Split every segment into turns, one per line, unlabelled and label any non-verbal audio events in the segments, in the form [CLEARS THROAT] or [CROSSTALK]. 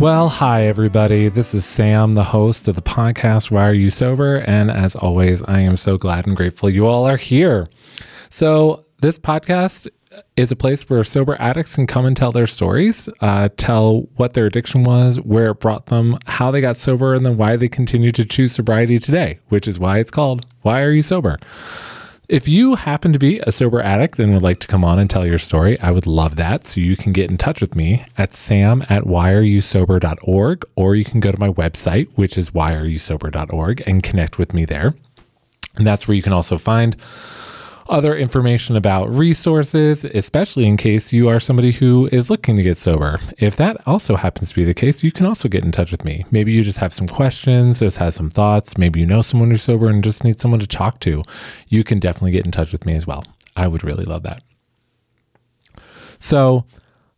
Well, hi, everybody. This is Sam, the host of the podcast, Why Are You Sober? And as always, I am so glad and grateful you all are here. So, this podcast is a place where sober addicts can come and tell their stories, uh, tell what their addiction was, where it brought them, how they got sober, and then why they continue to choose sobriety today, which is why it's called Why Are You Sober? If you happen to be a sober addict and would like to come on and tell your story, I would love that. So you can get in touch with me at sam at whyareyousober.org, or you can go to my website, which is whyareyousober.org, and connect with me there. And that's where you can also find other information about resources, especially in case you are somebody who is looking to get sober. If that also happens to be the case, you can also get in touch with me. Maybe you just have some questions, just have some thoughts. Maybe you know someone who's sober and just need someone to talk to. You can definitely get in touch with me as well. I would really love that. So,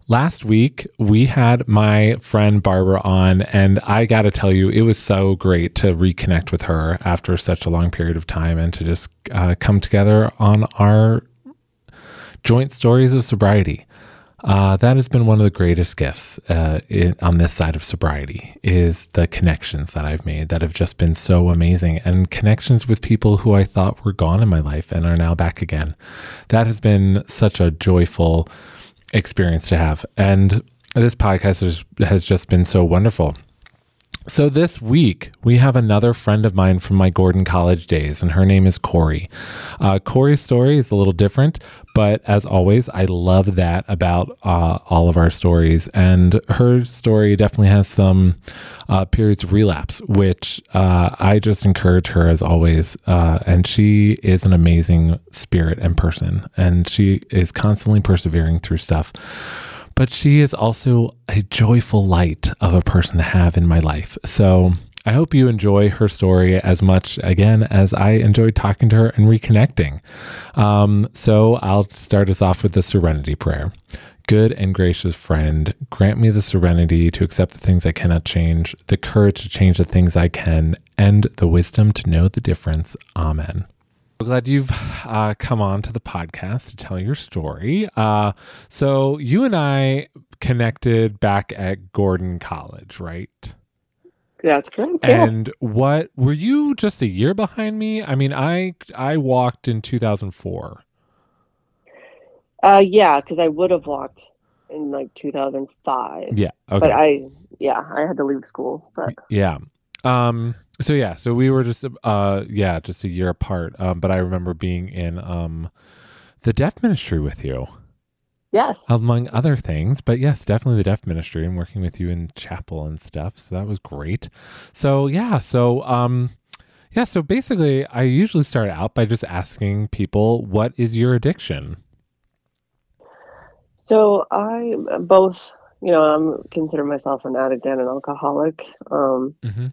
Last week, we had my friend Barbara on, and I got to tell you, it was so great to reconnect with her after such a long period of time and to just uh, come together on our joint stories of sobriety. Uh, that has been one of the greatest gifts uh, in, on this side of sobriety is the connections that I've made that have just been so amazing and connections with people who I thought were gone in my life and are now back again. That has been such a joyful experience to have. And this podcast has, has just been so wonderful. So, this week, we have another friend of mine from my Gordon College days, and her name is Kory. Uh, Kory's story is a little different, but as always, I love that about uh, all of our stories. And her story definitely has some uh, periods of relapse, which uh, I just encourage her as always. Uh, and she is an amazing spirit and person, and she is constantly persevering through stuff but she is also a joyful light of a person to have in my life. So I hope you enjoy her story as much again as I enjoyed talking to her and reconnecting. Um, so I'll start us off with the serenity prayer. Good and gracious friend, grant me the serenity to accept the things I cannot change, the courage to change the things I can, and the wisdom to know the difference. Amen glad you've uh, come on to the podcast to tell your story. Uh, so you and I connected back at Gordon College, right?
That's correct. Yeah.
And what were you just a year behind me? I mean, I I walked in 2004.
Uh, yeah, because I would have walked in like 2005.
Yeah. Okay.
But I, yeah, I had to leave school. But
yeah. Um. So yeah, so we were just uh yeah, just a year apart. Um, but I remember being in um the deaf ministry with you.
Yes.
Among other things, but yes, definitely the deaf ministry and working with you in chapel and stuff. So that was great. So yeah, so um yeah, so basically I usually start out by just asking people what is your addiction?
So I both, you know, I'm consider myself an addict and an alcoholic. Um
mm-hmm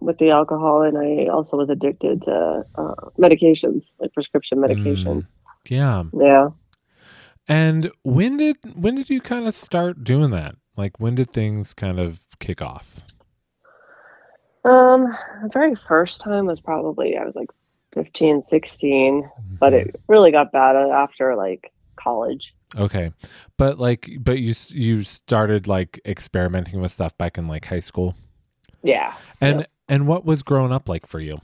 with the alcohol, and I also was addicted to uh, medications, like prescription medications. Mm,
yeah.
Yeah.
And when did when did you kind of start doing that? Like when did things kind of kick off?
Um, the very first time was probably I was like 15, 16, mm-hmm. but it mm-hmm. really got bad after like college.
Okay. But like but you you started like experimenting with stuff back in like high school?
Yeah.
And. And what was growing up like for you?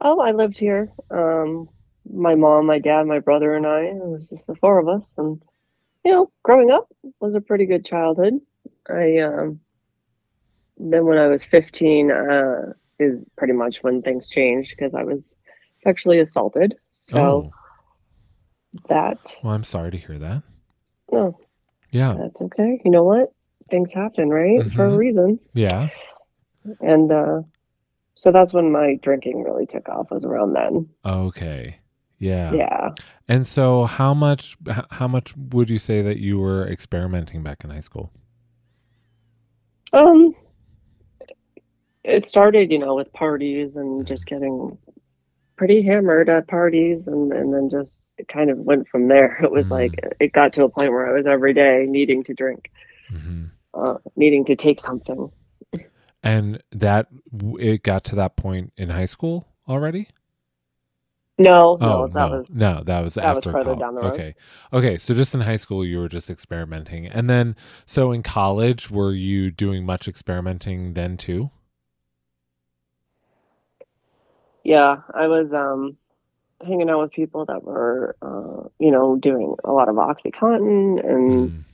Oh, I lived here. Um, my mom, my dad, my brother, and I. It was just the four of us, and you know, growing up was a pretty good childhood. I um, then when I was 15 uh, is pretty much when things changed because I was sexually assaulted. So oh. that.
Well, I'm sorry to hear that.
No.
Yeah.
That's okay. You know what? Things happen, right? Mm-hmm. For a mm-hmm. reason.
Yeah
and uh, so that's when my drinking really took off. Was around then.
Okay. Yeah.
Yeah.
And so, how much? How much would you say that you were experimenting back in high school?
Um, it started, you know, with parties and mm-hmm. just getting pretty hammered at parties, and and then just it kind of went from there. [LAUGHS] It was mm-hmm. like it got to a point where I was every day needing to drink, mm-hmm. uh, needing to take something.
And that it got to that point in high school already?
No, no,
Oh
that
no,
was
no, that was
that was further
college.
down the road.
Okay, okay. So just in high school, you were just experimenting, and then so in college, were you doing much experimenting then too?
Yeah, I was um hanging out with people that were uh, you know, doing a lot of Oxycontin and
Mm,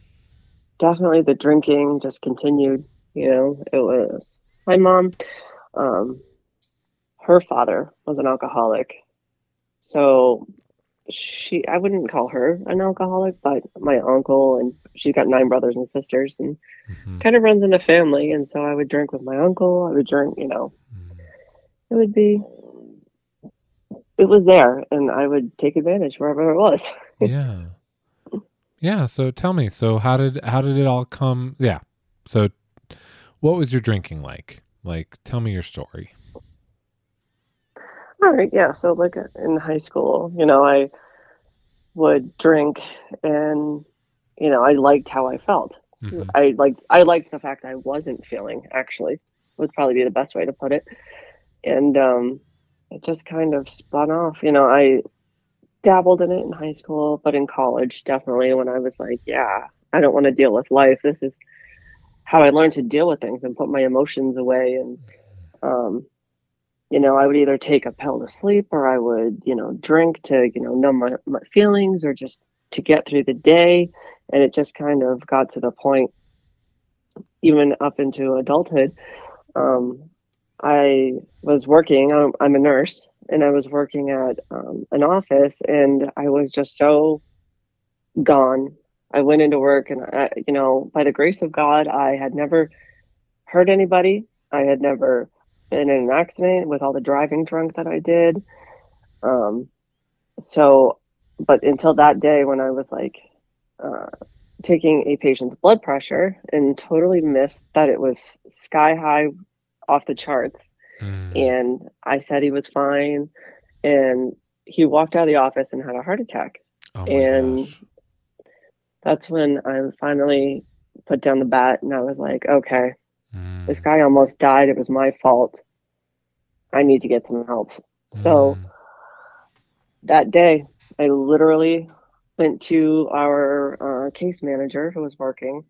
definitely the drinking just continued, you know. It was my mom, um, her father was an alcoholic. So she I wouldn't call her an alcoholic, but my uncle and she's got nine brothers and sisters and
mhm,
kind of runs in the family and so I would drink with my uncle, I would drink, you know,
mm.
it would be it was there and I would take advantage wherever it was. [LAUGHS]
Yeah, yeah. So tell me, so how did how did it all come? Yeah. So what was your drinking like? Like, tell me your story.
All right, yeah. So like in high school, you know, I would drink and you know, I liked how I felt.
Mhm,
I liked I liked the fact I wasn't feeling actually would probably be the best way to put it. And um it just kind of spun off. You know, I dabbled in it in high school, but in college definitely when I was like, yeah, I don't want to deal with life. This is how I learned to deal with things and put my emotions away and um you know, I would either take a pill to sleep or I would, you know, drink to, you know, numb my, my feelings or just to get through the day. And it just kind of got to the point, even up into adulthood. Um, I was working, I'm, I'm a nurse, and I was working at um, an office, and I was just so gone. I went into work, and I, you know, by the grace of God, I had never hurt anybody. I had never been in an accident with all the driving drunk that I did. Um, so, but until that day when I was like uh, taking a patient's blood pressure and totally missed that it was sky high off the charts.
mm,
And I said he was fine. And he walked out of the office and had a heart attack.
Oh
and
gosh.
That's when I finally put down the bat and I was like, okay, this
Mm,
guy almost died. It was my fault. I need to get some help. So
mm,
that day, I literally went to our uh, case manager who was working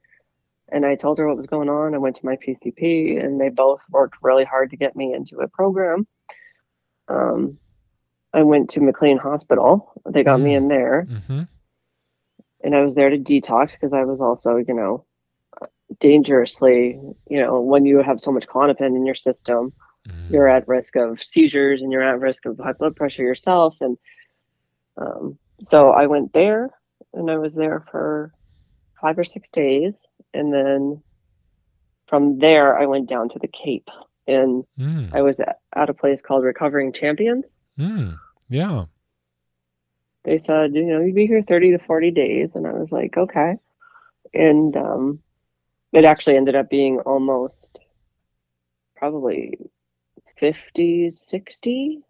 and I told her what was going on. I went to my PCP and they both worked really hard to get me into a program. Um, I went to McLean Hospital. They got me
Mm.
in there
mhm,
and I was there to detox because I was also, you know, dangerously, you know, when you have so much Klonopin in your system,
mm,
you're at risk of seizures and you're at risk of high blood pressure yourself. And um, so I went there and I was there for five or six days. And then from there, I went down to the Cape and
mm,
I was at, at a place called Recovering Champions.
mm. Yeah.
They said, you know, you'd be here 30 to 40 days. And I was like, okay. And um, it actually ended up being almost probably 50, 60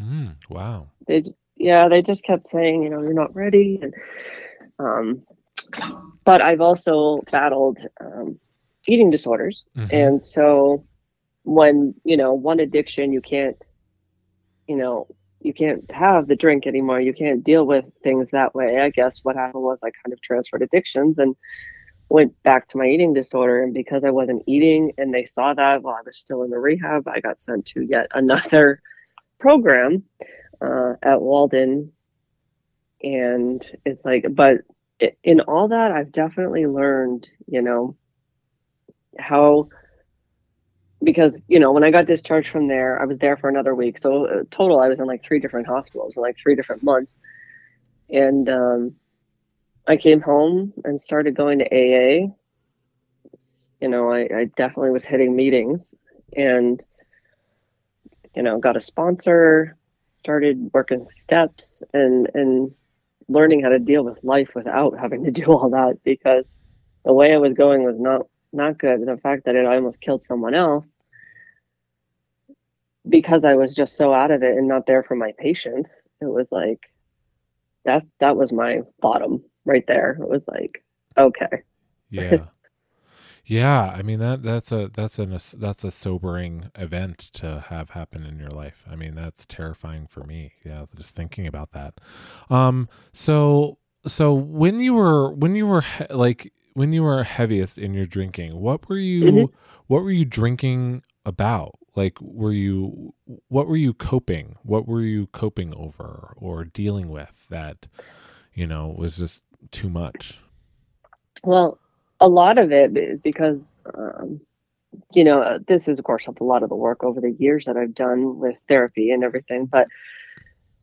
Mm, wow.
they yeah they just kept saying you know you're not ready and um but i've also battled um eating disorders
Mhm,
and so when you know one addiction you can't you know you can't have the drink anymore. You can't deal with things that way. I guess what happened was i kind of transferred addictions and went back to my eating disorder. And because i wasn't eating and they saw that while i was still in the rehab i got sent to yet another [LAUGHS] program uh, at walden. And it's like but in all that i've definitely learned you know how because you know when i got discharged from there i was there for another week. So uh, total i was in like three different hospitals in like three different months. And um, i came home and started going to aa you know I, I definitely was hitting meetings and you know got a sponsor started working steps and and learning how to deal with life without having to do all that because the way i was going was not not good. The fact that it almost killed someone else because i was just so out of it and not there for my patients it was like that that was my bottom right there it was like okay
Yeah. [LAUGHS] Yeah, I mean that that's a that's an that's a sobering event to have happen in your life. I mean that's terrifying for me. Yeah, just thinking about that. Um, so so when you were when you were he- like when you were heaviest in your drinking, what were you
Mhm.
what were you drinking about? Like were you what were you coping? What were you coping over or dealing with that you know was just too much?
Well, a lot of it is because, um, you know, this is, of course, a lot of the work over the years that I've done with therapy and everything, but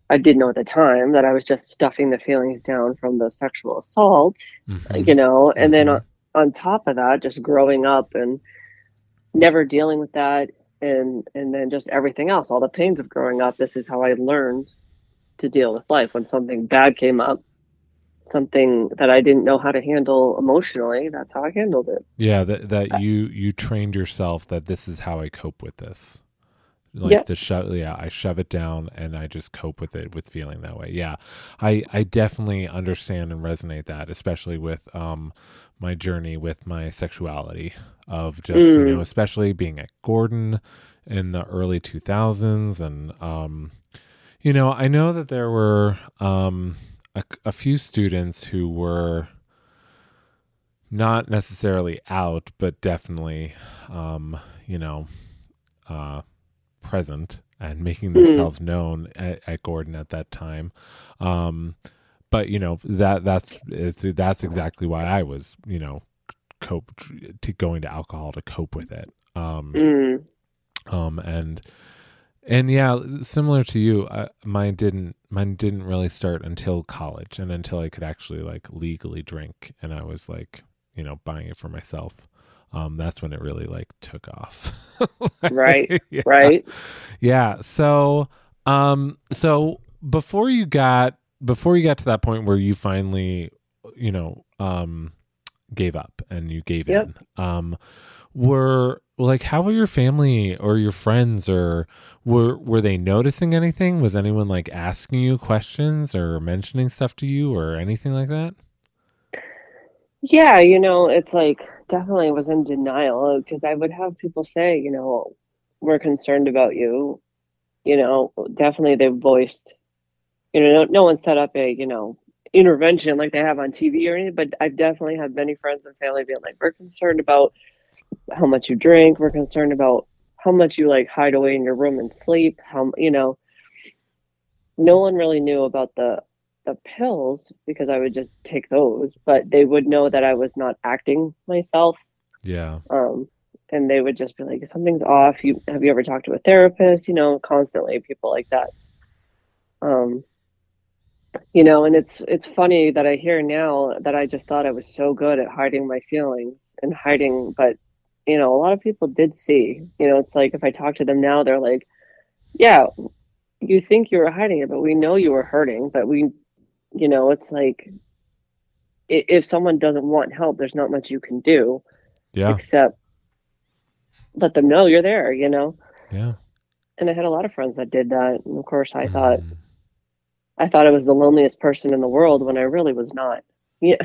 I didn't know at the time that I was just stuffing the feelings down from the sexual assault,
Mhm.
you know, and then
Mhm.
on, on top of that, just growing up and never dealing with that and and then just everything else, all the pains of growing up, this is how I learned to deal with life when something bad came up, something that I didn't know how to handle emotionally, that's how I handled it.
Yeah, that that you you trained yourself that this is how I cope with this. Like
Yeah.
the shove yeah, I shove it down and I just cope with it with feeling that way. Yeah. I I definitely understand and resonate that, especially with um my journey with my sexuality of just, you
Mm.
know, especially being at Gordon in the early 2000s and um you know, I know that there were um a, a few students who were not necessarily out, but definitely, um, you know, uh, present and making
Mm.
themselves known at, at Gordon at that time. Um, but you know that that's it's that's exactly why I was you know cope to going to alcohol to cope with it. Um,
Mm.
um, and and yeah, similar to you, uh, mine didn't mine didn't really start until college and until I could actually like legally drink, and I was like, you know, buying it for myself. Um, that's when it really like took off. [LAUGHS]
Right,
yeah.
Right?
Yeah. So, um, so before you got before you got to that point where you finally, you know, um, gave up and you gave
Yep.
in, um, were like how were your family or your friends or were were they noticing anything? Was anyone like asking you questions or mentioning stuff to you or anything like that?
Yeah, you know, it's like definitely was in denial because I would have people say, you know, we're concerned about you. You know, definitely they voiced, you know, no, no one set up a, you know, intervention like they have on TV or anything, but I've definitely had many friends and family being like, we're concerned about how much you drink. We're concerned about how much you like hide away in your room and sleep. How, you know, no one really knew about the the pills because I would just take those, but they would know that I was not acting myself.
Yeah.
Um, and they would just be like, something's off. You have you ever talked to a therapist? You know, constantly people like that. Um, you know, and it's it's funny that I hear now that I just thought I was so good at hiding my feelings and hiding, but you know, a lot of people did see. You know, it's like if I talk to them now, they're like, "Yeah, you think you were hiding it, but we know you were hurting, but we, you know, it's like if someone doesn't want help, there's not much you can do
Yeah.
except let them know you're there, you know.
Yeah.
And I had a lot of friends that did that, and of course, I thought
Mm.
I thought I was the loneliest person in the world when I really was not. [LAUGHS] Yeah,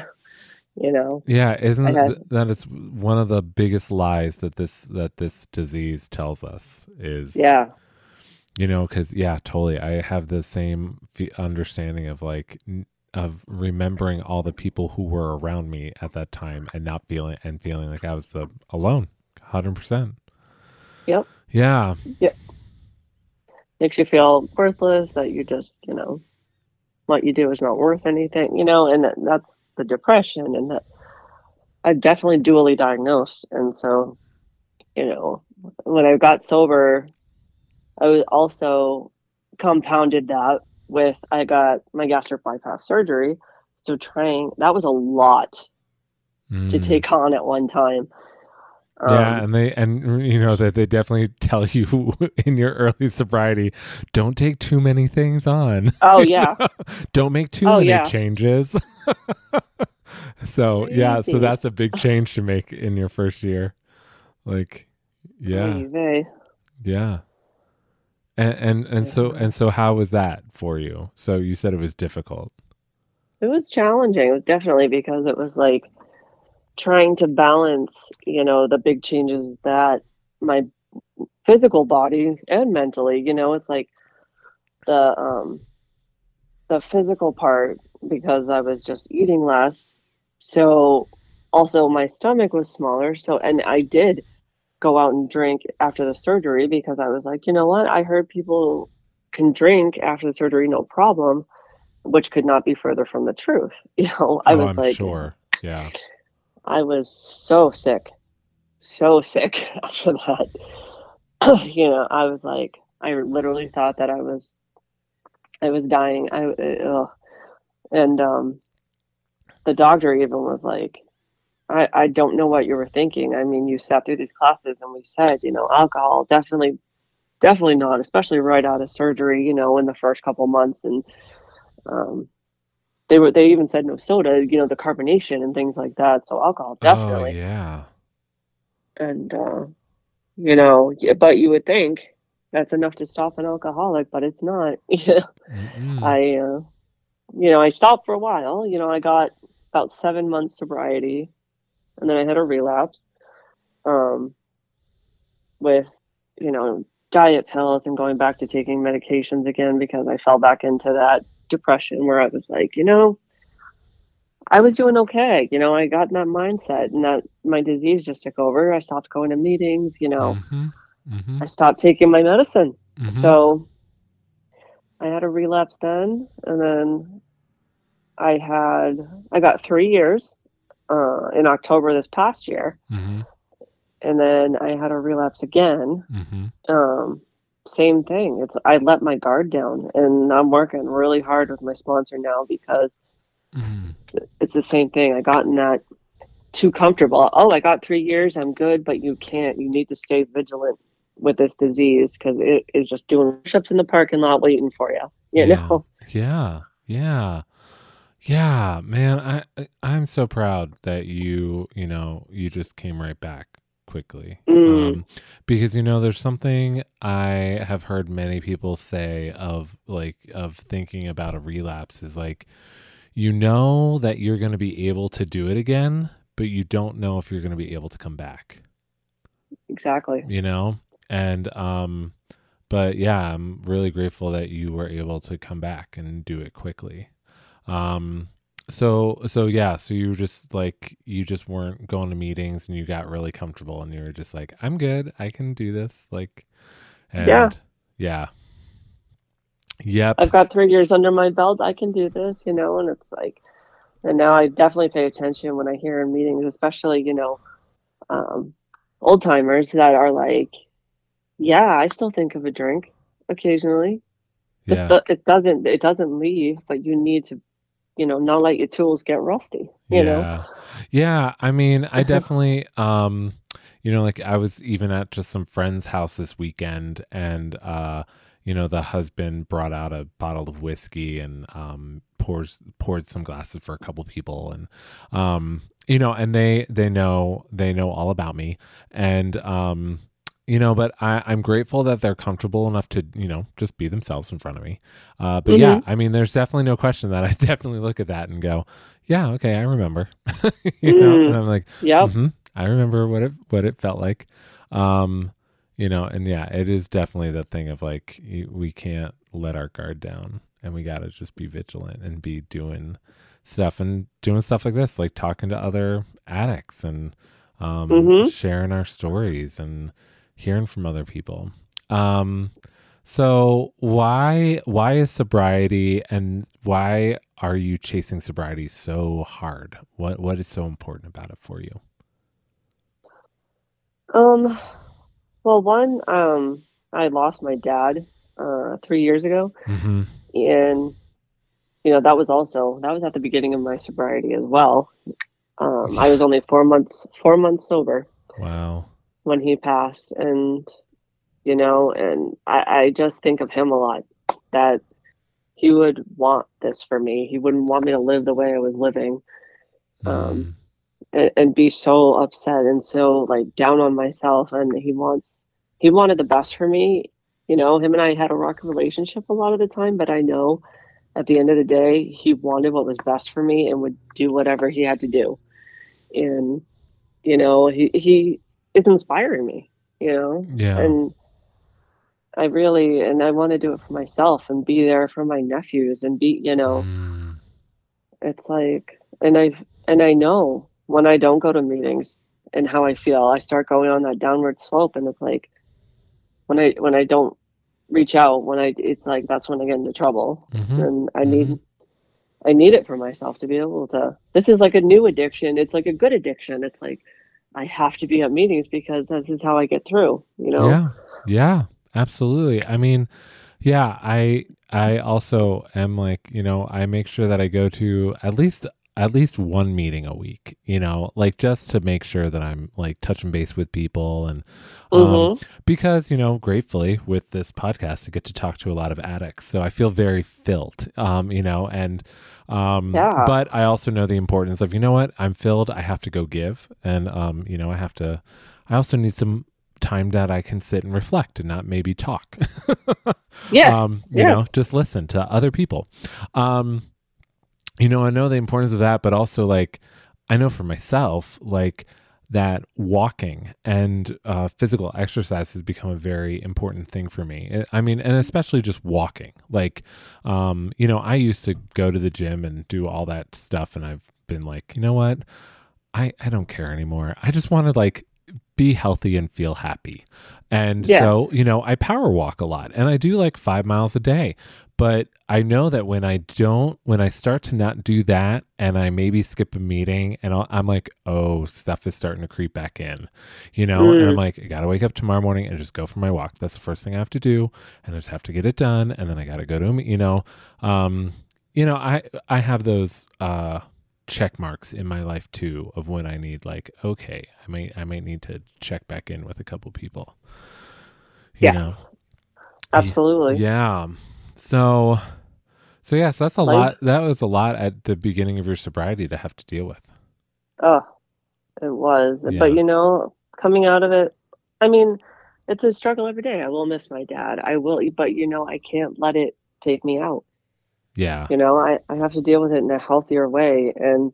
you know.
Yeah, isn't
had-
th- that it's one of the biggest lies that this that this disease tells us is
Yeah,
you know because yeah totally I have the same understanding of like of remembering all the people who were around me at that time and not feeling and feeling like I was the alone, hundred percent.
Yep.
Yeah.
yeah makes you feel worthless. That you just, you know, what you do is not worth anything, you know. And that, that's the depression, and that I'm definitely dually diagnosed, and so, you know, when I got sober, I was also compounded that with I got my gastric bypass surgery. So trying that was a lot to
Mm.
take on at one time.
yeah,
Um,
and they and you know that they definitely tell you [LAUGHS] in your early sobriety, don't take too many things on.
oh [LAUGHS] yeah,
don't make too
Oh,
many
yeah.
changes. [LAUGHS] so yeah, so that's a big change to make in your first year. Like, yeah, yeah. And and and so and so, how was that for you? So you said it was difficult.
It was challenging, definitely, because it was like trying to balance, you know, the big changes that my physical body and mentally, you know, it's like the um the physical part because I was just eating less. So also my stomach was smaller. So and I did go out and drink after the surgery because I was like, you know what? I heard people can drink after the surgery, no problem, which could not be further from the truth. [LAUGHS] You know, I
oh,
was
I'm
like,
sure. Yeah.
I was so sick, so sick [LAUGHS] after that. [CLEARS THROAT] you know, I was like, I literally thought that I was, I was dying. I, uh, and um, the doctor even was like, I, I don't know what you were thinking. I mean, you sat through these classes and we said, you know, alcohol definitely, definitely not, especially right out of surgery, you know, in the first couple months. And um, they were, they even said no soda, you know, the carbonation and things like that. So alcohol definitely.
Oh, yeah.
And, uh, you know, but you would think that's enough to stop an alcoholic, but it's not. [LAUGHS] Yeah.
Mm-mm.
I, uh, you know, I stopped for a while. You know, I got about seven months sobriety, and then I had a relapse um, with, you know, diet pills and going back to taking medications again because I fell back into that depression where I was like, you know, I was doing okay. You know, I got in that mindset and that my disease just took over. I stopped going to meetings, you know,
Mhm. Mhm.
I stopped taking my medicine.
Mhm.
So I had a relapse then, and then I had I got three years uh, in October this past year,
Mhm.
and then I had a relapse again.
Mhm.
Um, same thing. It's I let my guard down, and I'm working really hard with my sponsor now because
Mhm.
it's the same thing. I gotten that too comfortable. Oh, I got three years. I'm good, but you can't. You need to stay vigilant with this disease because it is just doing push-ups in the parking lot waiting for you. You
Yeah.
know.
Yeah. Yeah. Yeah, man, I I'm so proud that you, you know, you just came right back quickly.
Mm.
Um because you know there's something I have heard many people say of like of thinking about a relapse is like you know that you're going to be able to do it again, but you don't know if you're going to be able to come back
Exactly.
you know and um but yeah i'm really grateful that you were able to come back and do it quickly um so so yeah so you were just like you just weren't going to meetings and you got really comfortable and you were just like i'm good i can do this like and
Yeah.
yeah yep
I've got three years under my belt. I can do this, you know, and it's like, and now I definitely pay attention when I hear in meetings, especially, you know, um, old timers that are like, yeah, I still think of a drink occasionally.
Yeah
it doesn't, it doesn't leave, but you need to, you know, not let your tools get rusty, you
yeah.
know?
Yeah. I mean, I [LAUGHS] definitely, um, you know, like I was even at just some friend's house this weekend and, uh, you know, the husband brought out a bottle of whiskey and, um, pours, poured some glasses for a couple people. And, um, you know, and they, they know, they know all about me. And, um, you know, but I, I'm grateful that they're comfortable enough to, you know, just be themselves in front of me. Uh, but yeah, I mean, there's definitely no question that I [LAUGHS] definitely look at that and go, yeah, okay, I remember. [LAUGHS] you know,
Mm.
and I'm like,
Yep.
hmm I remember what it what it felt like. Um, you know, and yeah, it is definitely the thing of like we can't let our guard down, and we got to just be vigilant and be doing stuff and doing stuff like this, like talking to other addicts and um,
Mhm.
sharing our stories and hearing from other people. Um, so why why is sobriety and why are you chasing sobriety so hard? What what is so important about it for you?
Um, well, one, um, I lost my dad, uh, three years ago.
Mm-hmm.
and you know that was also that was at the beginning of my sobriety as well um, i was only four months four months sober
Wow.
When he passed and you know and I, I just think of him a lot that he would want this for me. He wouldn't want me to live the way i was living Um, and, and be so upset and so like down on myself and he wants he wanted the best for me. You know him and i had a rocky relationship a lot of the time but i know at the end of the day he wanted what was best for me and would do whatever he had to do. And you know he he is inspiring me you know?
Yeah.
and i really and i want to do it for myself and be there for my nephews and be you know?
Mm,
it's like and I've, and i know when i don't go to meetings and how i feel i start going on that downward slope and it's like when i when i don't reach out when i it's like that's when i get into trouble.
Mhm.
and i need i need it for myself to be able to this is like a new addiction. It's like a good addiction. It's like i have to be at meetings because this is how i get through you know
Yeah. Yeah. Absolutely. I mean, yeah, I I also am like, you know, I make sure that I go to at least at least one meeting a week, you know, like just to make sure that I'm like touching base with people and um
Mhm.
because, you know, gratefully with this podcast I get to talk to a lot of addicts. So I feel very filled. Um, you know, and um
Yeah.
but I also know the importance of, you know what, I'm filled, I have to go give and um, you know, I have to I also need some time that I can sit and reflect and not maybe talk. [LAUGHS]
yes
um, you
yes.
know, just listen to other people. Um, you know, I know the importance of that, but also like I know for myself, like that walking and uh, physical exercise has become a very important thing for me. I I mean, and especially just walking. Like, um, you know, I used to go to the gym and do all that stuff, and I've been like, you know what, I I don't care anymore. I just want to like be healthy and feel happy. And so, you know, I power walk a lot and I do like five miles a day. But I know that when I don't, when I start to not do that and I maybe skip a meeting and I'll, I'm like, oh, stuff is starting to creep back in, you know? And I'm
Mm.
like, I got to wake up tomorrow morning and just go for my walk. That's the first thing I have to do. And I just have to get it done. And then I got to go to, you know, um, you know, I, I have those, uh, check marks in my life too of when I need like okay I might I might need to check back in with a couple people you
yes
know
absolutely
yeah so so yes that's a
Life-
lot that was a lot at the beginning of your sobriety to have to deal with
Oh, it was.
Yeah.
But you know, coming out of it, I mean, it's a struggle every day. I will miss my dad. I will, but you know, I can't let it take me out.
Yeah
You know, I, I have to deal with it in a healthier way. And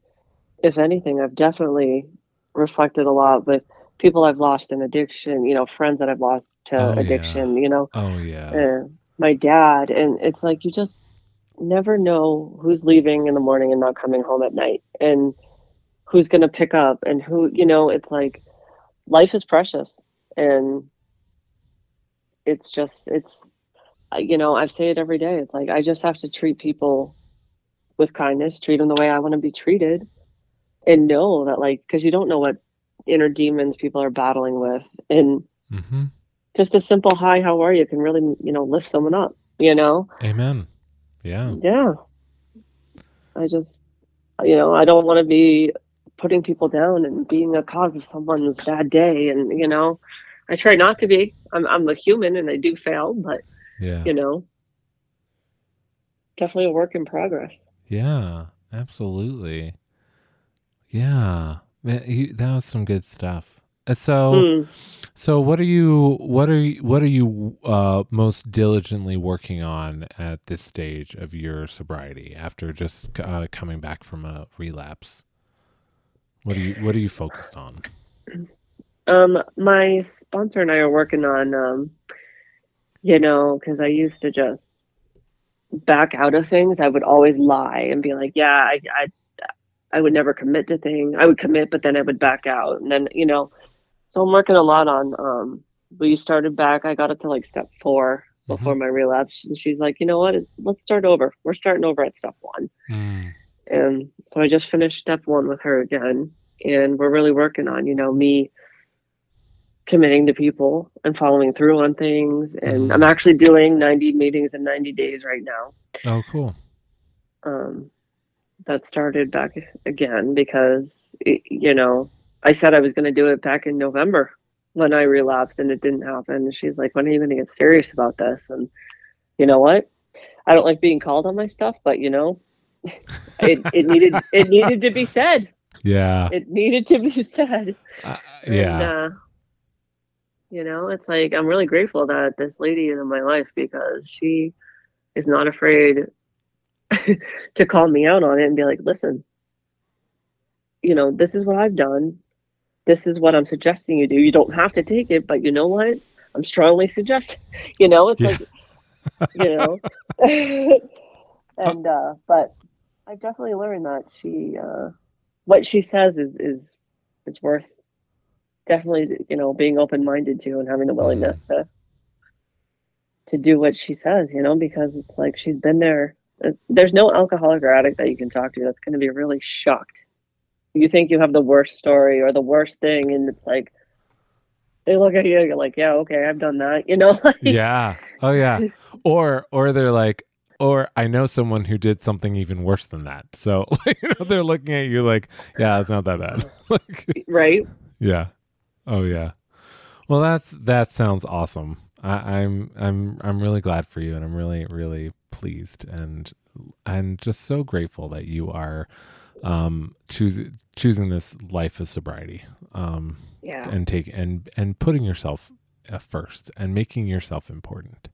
if anything, I've definitely reflected a lot with people I've lost in addiction, you know, friends that I've lost to
Oh, yeah.
addiction, you know,
oh yeah
uh, my dad. And it's like you just never know who's leaving in the morning and not coming home at night and who's going to pick up and who, you know, it's like life is precious and it's just, it's, you know, I say it every day. It's like I just have to treat people with kindness, treat them the way I want to be treated, and know that, like, because you don't know what inner demons people are battling with. And
hmm
just a simple hi, how are you can really, you know, lift someone up, you know?
amen yeah
Yeah. I just, you know, I don't want to be putting people down and being a cause of someone's bad day. And, you know, I try not to be. I'm, I'm a human and I do fail, but,
yeah
you know, definitely a work in progress.
yeah absolutely yeah Man, you, that was some good stuff so
Hmm.
So what are you what are you, what are you uh, most diligently working on at this stage of your sobriety after just uh, coming back from a relapse? What are you what are you focused on?
Um, my sponsor and I are working on, um, you know, because I used to just back out of things. I would always lie and be like, "Yeah, I, I, I would never commit to things. I would commit, but then I would back out." And then, you know, so I'm working a lot on. Um, we started back. I got it to like step four before my relapse, and she's like, "You know what? Let's start over. We're starting over at step one."
Mm,
And so I just finished step one with her again. And we're really working on, you know, me committing to people and following through on things. And
Mhm.
I'm actually doing 90 meetings in 90 days right now.
oh, cool.
Um, that started back again because, it, you know, I said I was going to do it back in November when I relapsed and it didn't happen. She's like, when are you going to get serious about this? And you know what? I don't like being called on my stuff, but you know, [LAUGHS] it, it needed it needed to be said.
Yeah,
It needed to be said.
uh,
And,
yeah,
uh, you know, it's like I'm really grateful that this lady is in my life because she is not afraid [LAUGHS] to call me out on it and be like, "Listen, you know, this is what I've done. This is what I'm suggesting you do. You don't have to take it, but you know what? I'm strongly suggesting. [LAUGHS] You know, it's
Yeah.
like, you know, [LAUGHS] and uh, but I definitely learned that she, uh, what she says is is is worth definitely, you know, being open minded to and having the willingness to to do what she says. You know, because it's like she's been there. Uh, There's no alcoholic or addict that you can talk to that's going to be really shocked. You think you have the worst story or the worst thing, and it's like they look at you, you're like, yeah, okay, I've done that. You know, [LAUGHS]
yeah. Oh yeah. [LAUGHS] Or or they're like, or I know someone who did something even worse than that. So [LAUGHS] you know, they're looking at you like, yeah, it's not that bad. like,
right?
yeah. Oh yeah. Well, that's that sounds awesome. I, I'm I'm I'm really glad for you, and I'm really really pleased, and and just so grateful that you are um choosing choosing this life of sobriety. Um,
Yeah.
and take and and putting yourself uh, first and making yourself important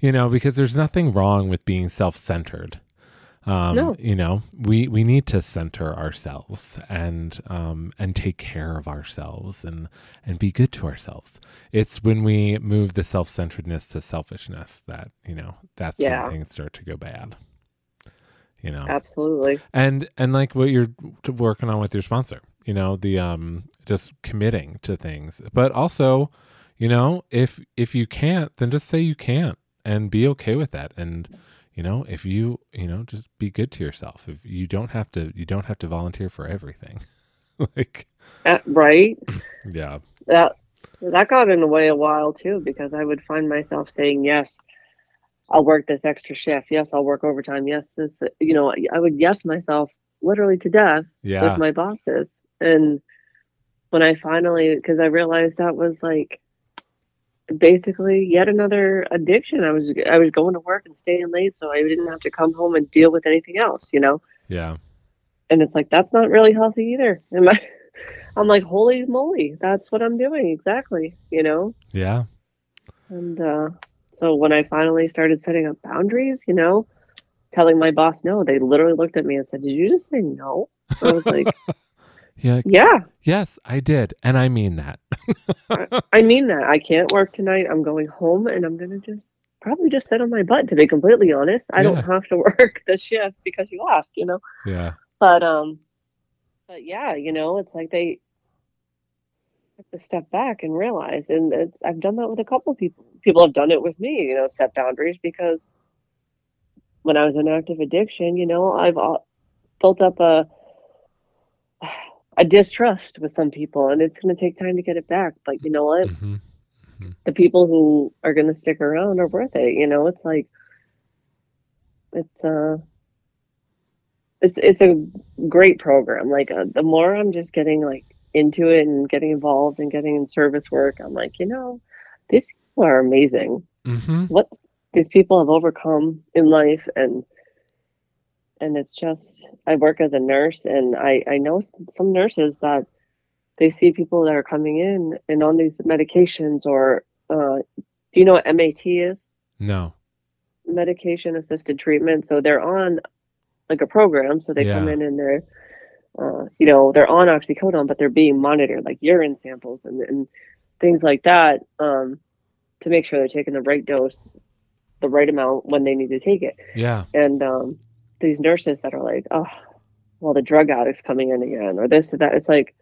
you know because there's nothing wrong with being self-centered um
No.
you know we we need to center ourselves and um and take care of ourselves and and be good to ourselves it's when we move the self-centeredness to selfishness that you know that's
Yeah.
when things start to go bad you know
Absolutely.
and and like what you're working on with your sponsor you know the um just committing to things but also you know if if you can't then just say you can't and be okay with that and you know if you you know just be good to yourself if you don't have to you don't have to volunteer for everything [LAUGHS] like
Uh, right. [CLEARS THROAT]
yeah
That that got in the way a while too because I would find myself saying yes. I'll work this extra shift. Yes, I'll work overtime. Yes, this. You know, I would yes myself literally to death
yeah
with my bosses. And when I finally, because I realized that was like basically yet another addiction. I was I was going to work and staying late, so I didn't have to come home and deal with anything else. You know.
yeah
and it's like that's not really healthy either. [LAUGHS] And my, I'm like, holy moly, that's what I'm doing exactly, you know.
yeah
And uh, so when I finally started setting up boundaries, you know, telling my boss no, they literally looked at me and said, "Did you just say no?" I was like, [LAUGHS]
yeah
"Yeah,
yes i did and i mean that [LAUGHS]
I mean that. I can't work tonight. I'm going home, and I'm gonna just." Probably just sit on my butt to be completely honest. I
Yeah.
don't have to [LAUGHS] work the shift because you asked, you know.
yeah
but um but yeah you know it's like they have to step back and realize and it's, i've done that with a couple of people people have done it with me you know set boundaries because when i was in active addiction you know i've built up a a distrust with some people and it's going to take time to get it back but you know what?
Hmm
the people who are going to stick around are worth it you know? It's like it's uh it's it's a great program. Like uh, the more i'm just getting like into it and getting involved and getting in service work i'm like you know these people are amazing.
Mm-hmm.
what these people have overcome in life and and it's just i work as a nurse and i i know some nurses that they see people that are coming in and on these medications or uh, do you know what mat is?
No.
Medication assisted treatment. So they're on like a program. So they come in and they're uh, you know they're on oxycodone but they're being monitored like urine samples and, and things like that um, to make sure they're taking the right dose the right amount when they need to take it.
Yeah.
And um, these nurses that are like oh well the drug addict's coming in again or this or that. It's like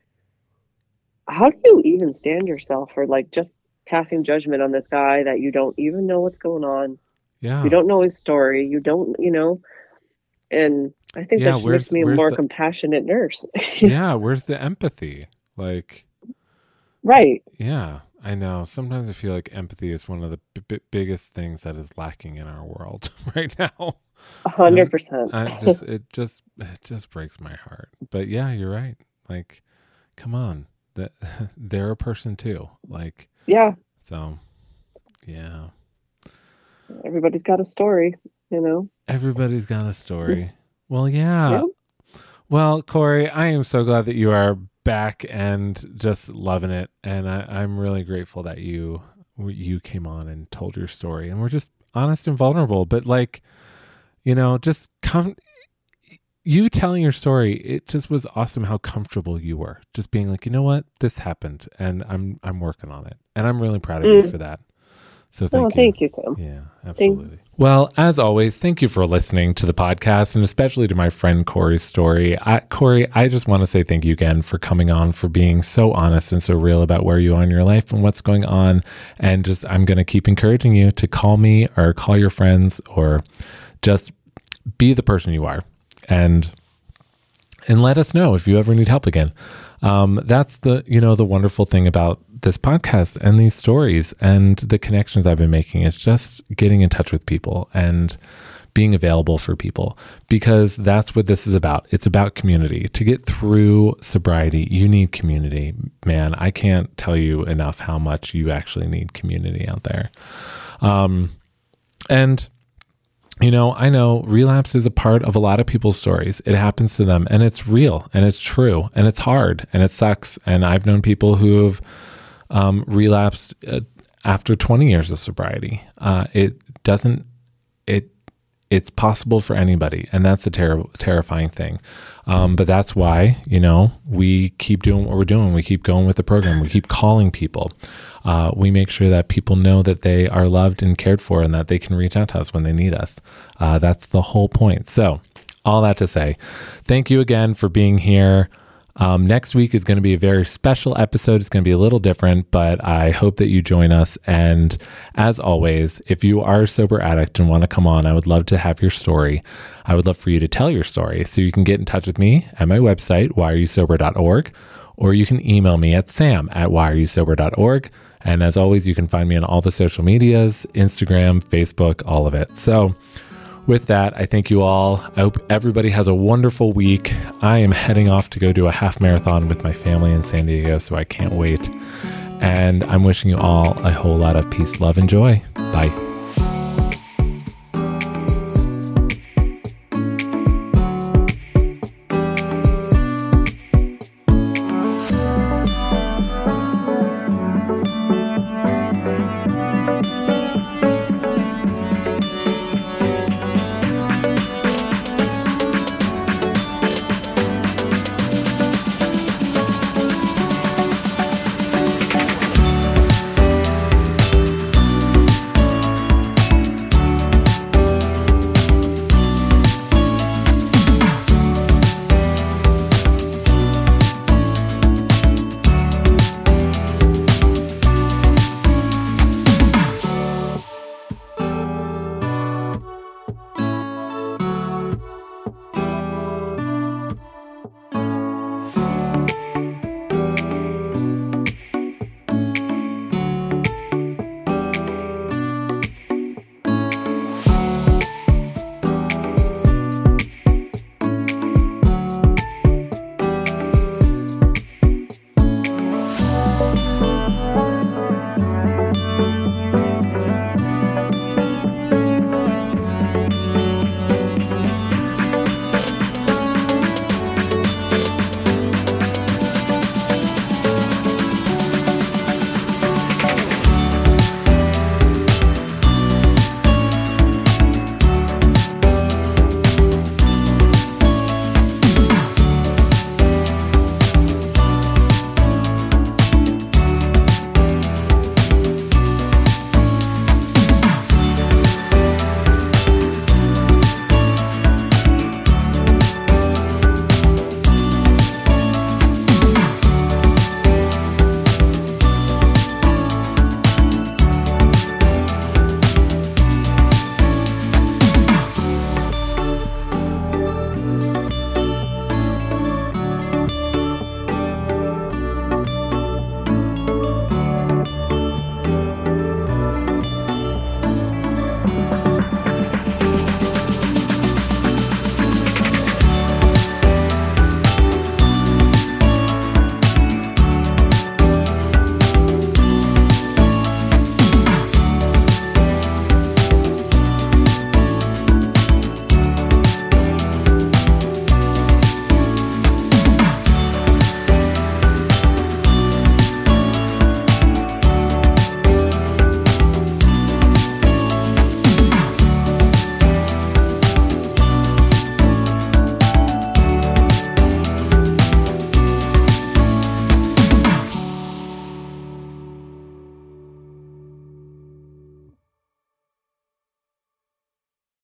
how do you even stand yourself for like just passing judgment on this guy that you don't even know what's going on?
Yeah.
You don't know his story. You don't you know? And i think
Yeah,
that makes me a more
the-
compassionate nurse. [LAUGHS]
Yeah where's the empathy? Like
right.
Yeah, I know. Sometimes I feel like empathy is one of the b- b- biggest things that is lacking in our world [LAUGHS] right now.
A hundred percent
I [LAUGHS] just it just it just breaks my heart. But yeah, you're right. Like, come on, that [LAUGHS] they're a person too. Like,
yeah
so yeah,
everybody's got a story you know
everybody's got a story. Well, yeah.
Yeah.
Well, Kory, I am so glad that you are back and just loving it, and I, I'm really grateful that you you came on and told your story, and we're just honest and vulnerable. But like, you know, just come. you telling your story, it just was awesome how comfortable you were. Just being like, you know what, this happened, and I'm I'm working on it, and I'm really proud of mm. you for that. So thank
oh,
you.
Thank you, Tim.
Yeah, absolutely. Well, as always, thank you for listening to the podcast and especially to my friend Kory's story. I, Kory, I just want to say thank you again for coming on, for being so honest and so real about where you are in your life and what's going on. And just, I'm going to keep encouraging you to call me or call your friends or just be the person you are and and let us know if you ever need help again. Um, that's the you know the wonderful thing about this podcast and these stories and the connections I've been making. It's just getting in touch with people and being available for people because that's what this is about. It's about community. To get through sobriety, you need community. Man, I can't tell you enough how much you actually need community out there. Um, and you know, I know relapse is a part of a lot of people's stories. It happens to them and it's real and it's true and it's hard and it sucks. And I've known people who have um, relapsed uh, after 20 years of sobriety. Uh, it doesn't, it, it's possible for anybody. And that's a terrible, terrifying thing. Um, but that's why, you know, we keep doing what we're doing. We keep going with the program. We keep calling people. Uh, we make sure that people know that they are loved and cared for and that they can reach out to us when they need us. Uh, that's the whole point. So, all that to say, thank you again for being here. Um, next week is going to be a very special episode. It's going to be a little different, but I hope that you join us. And as always, if you are a sober addict and want to come on, I would love to have your story. I would love for you to tell your story. So you can get in touch with me at my website, whyareyousober.org, or you can email me at sam at whyareyousober.org. And as always, you can find me on all the social medias Instagram, Facebook, all of it. So, with that, I thank you all. I hope everybody has a wonderful week. I am heading off to go do a half marathon with my family in San Diego, so I can't wait. And I'm wishing you all a whole lot of peace, love, and joy. Bye.